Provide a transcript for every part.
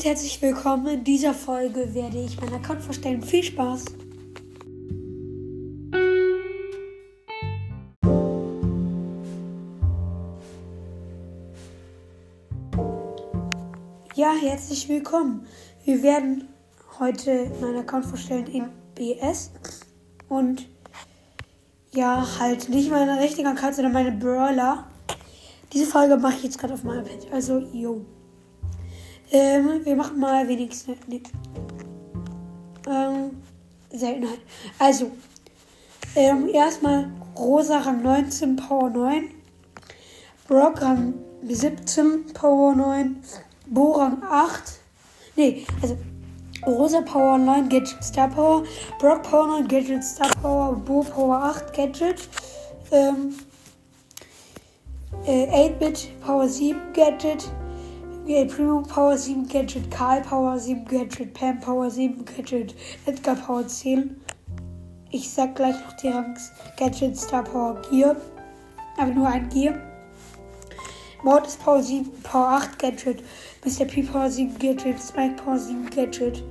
und herzlich willkommen. In dieser Folge werde ich meinen Account vorstellen. Viel Spaß! Ja, herzlich willkommen. Wir werden heute meinen Account vorstellen in BS und ja, halt nicht meine richtige Account, sondern meine Brawler. Diese Folge mache ich jetzt gerade auf meinem Pad. Also, yo. Ähm, wir machen mal wenigstens. Nee. Ähm, Seltenheit. Also, ähm, erstmal Rosa Rang 19, Power 9. Brock Rang 17, Power 9. Bo Rang 8. Nee, also Rosa Power 9, Gadget Star Power. Brock Power 9, Gadget Star Power. Bo Power 8, Gadget. Ähm, äh, 8-Bit Power 7, Gadget. VA Primo Power 7 Gadget, Karl Power 7 Gadget, Pam Power 7 Gadget, Edgar Power 10. Ich sag gleich noch die Ranks Gadget, Star Power, Gear. Aber nur ein Gear. Mortis Power 7, Power 8 Gadget, Mr. P Power 7 Gadget, Spike Power 7 Gadget,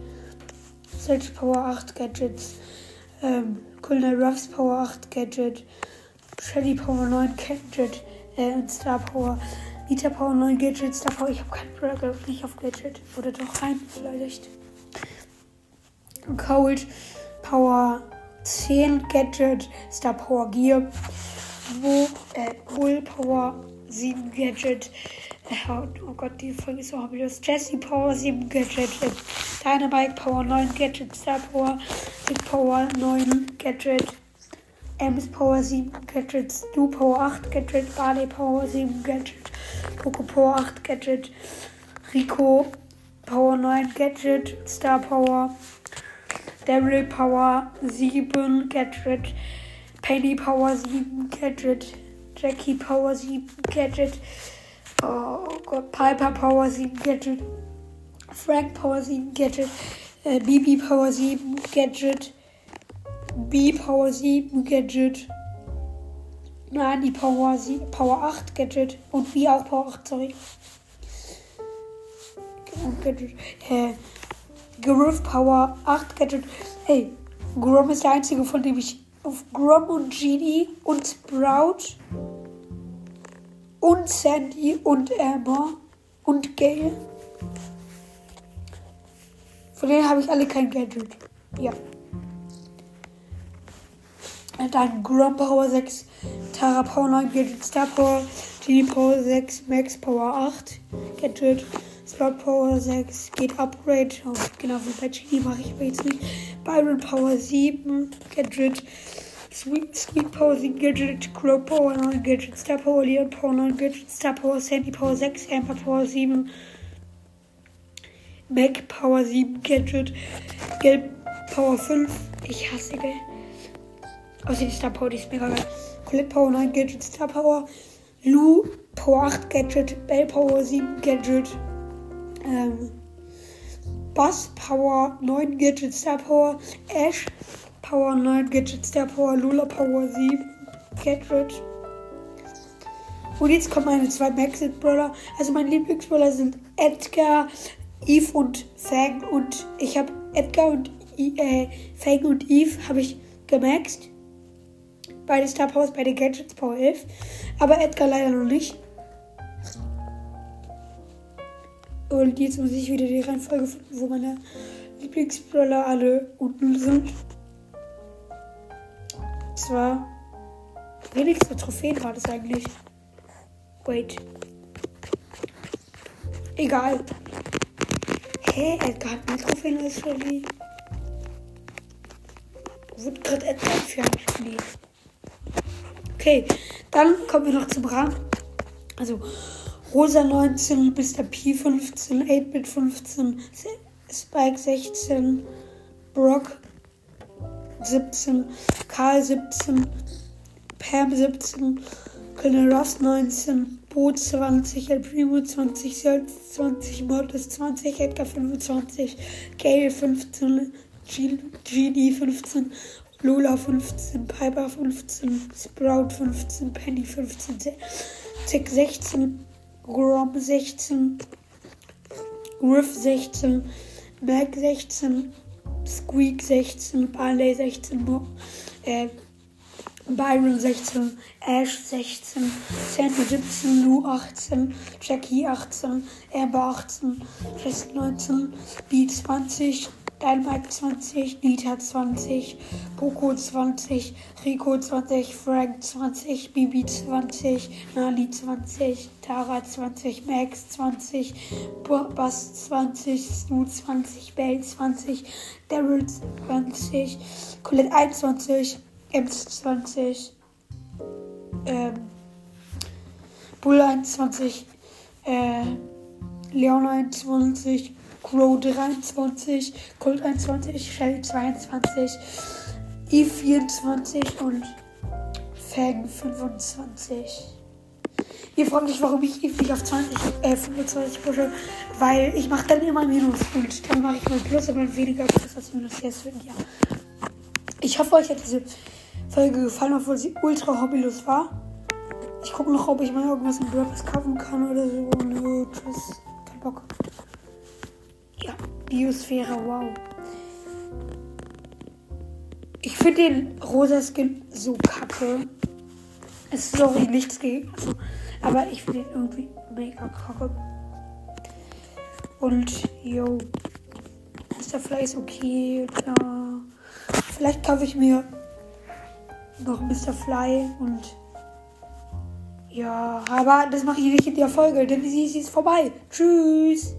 Search Power 8 Gadgets, ähm, Colonel Ruffs Power 8 Gadget, Shelly Power 9 Gadget, äh, und Star Power Vita Power 9 Gadgets davor. Ich habe keinen Burger, nicht auf Gadget. Oder doch rein, vielleicht. Cold Power 10 Gadget, Star Power Gear. Wo, äh, Bull Power 7 Gadget. Äh, oh Gott, die Folge ist so hobbylos. Jesse Power 7 Gadget. Dynamite Power 9 Gadget. Star Power. Big Power 9 Gadget. Ems Power 7 Gadget. Stu Power 8 Gadget. Barley Power 7 Gadget. Poco Power 8 Gadget, Rico Power 9 Gadget, Star Power, Daryl Power 7 Gadget, Penny Power 7 Gadget, Jackie Power 7 Gadget, oh Gott, Piper Power 7 Gadget, Frank Power 7 Gadget, äh, Bibi Power 7 Gadget, B Power 7 Gadget, Nein, die Power, Power 8 Gadget. Und wie auch Power 8, sorry. Gadget. Äh, Griff Power 8 Gadget. Hey, Grom ist der einzige, von dem ich auf Grom und Genie und Sprout und Sandy und Emma und Gail. Von denen habe ich alle kein Gadget. Ja. Dann Grom Power 6 Tara Power 9 Gadget, Star Power, Genie Power 6, Max Power 8 Gadget, Slot Power 6, geht Upgrade. Oh, genau wie bei Genie mache ich aber jetzt nicht. Byron Power 7 Gadget, Sweet, Sweet Power 7 Gadget, Crow Power 9 Gadget, Star Power, Leon Power 9 Gadget, Star Power, Sandy Power 6, Amber Power 7, Mac Power 7 Gadget, Gelb Power 5. Ich hasse Gelb. Außer die Star Power, die ist mega geil. Colette Power 9 Gadget, Star Power, Lou Power 8 Gadget, Bell Power 7 Gadget, ähm, Bass Power 9 Gadget, Star Power, Ash Power 9 Gadget, Star Power, Lula Power 7 Gadget. Und jetzt kommen meine zwei Maxit Brawler. Also meine Lieblingsbrawler sind Edgar, Eve und Fang. Und ich habe Edgar und äh, Fang und Eve habe ich gemaxt. Beide Star Powers, beide Gadgets Power 11. Aber Edgar leider noch nicht. Und jetzt muss ich wieder die Reihenfolge finden, wo meine Lieblingsbrawler alle unten sind. Und zwar. Wenigste Trophäen war das eigentlich. Wait. Egal. Hä? Hey, Edgar hat mehr Trophäen als Shelly. Wird gerade Edgar entfernt? Nee. Okay, dann kommen wir noch zum Rang. Also Rosa 19, Mr. P 15, 8-Bit 15, Spike 16, Brock 17, Karl 17, Pam 17, Colonel Ross 19, Bo 20, El Primo 20, Sel 20, Mortis 20, Edgar 25, Gale 15, Genie 15, Lola 15, Piper 15, Sprout 15, Penny 15, Tick 16, Grom 16, Griff 16, Mac 16, Squeak 16, Barley 16, äh, Byron 16, Ash 16, Sandy 17, Lou 18, Jackie 18, Amber 18, Jess 19, B 20, Dynamite 20, Nita 20, Poco 20, Rico 20, Frank 20, Bibi 20, Nali 20, Tara 20, Max 20, Bass 20, Stu 20, Bell 20, Daryl 20, Colette 21, Ems 20, ähm, Bull 21, äh, Leon 21, Crow 23, Colt 21, Shell 22, E24 und Fang 25. Ihr fragt mich, warum ich ewig auf 20, äh, 25 pushe, weil ich mache dann immer Minus und dann mache ich mal Plus, aber weniger Plus als Minus. Deswegen ja. Ich hoffe, euch hat diese Folge gefallen, obwohl sie ultra hobbylos war. Ich gucke noch, ob ich mal irgendwas in Burgers kaufen kann oder so. Nö, tschüss. Kein Bock. Ja, Biosphäre, wow. Ich finde den rosa Skin so kacke. Es ist sorry, nichts gegen. Also, aber ich finde ihn irgendwie mega kacke. Und, yo. Mr. Fly ist okay. Ja. Vielleicht kaufe ich mir noch Mr. Fly und ja, aber das mache ich nicht in der Folge, denn sie ist vorbei. Tschüss.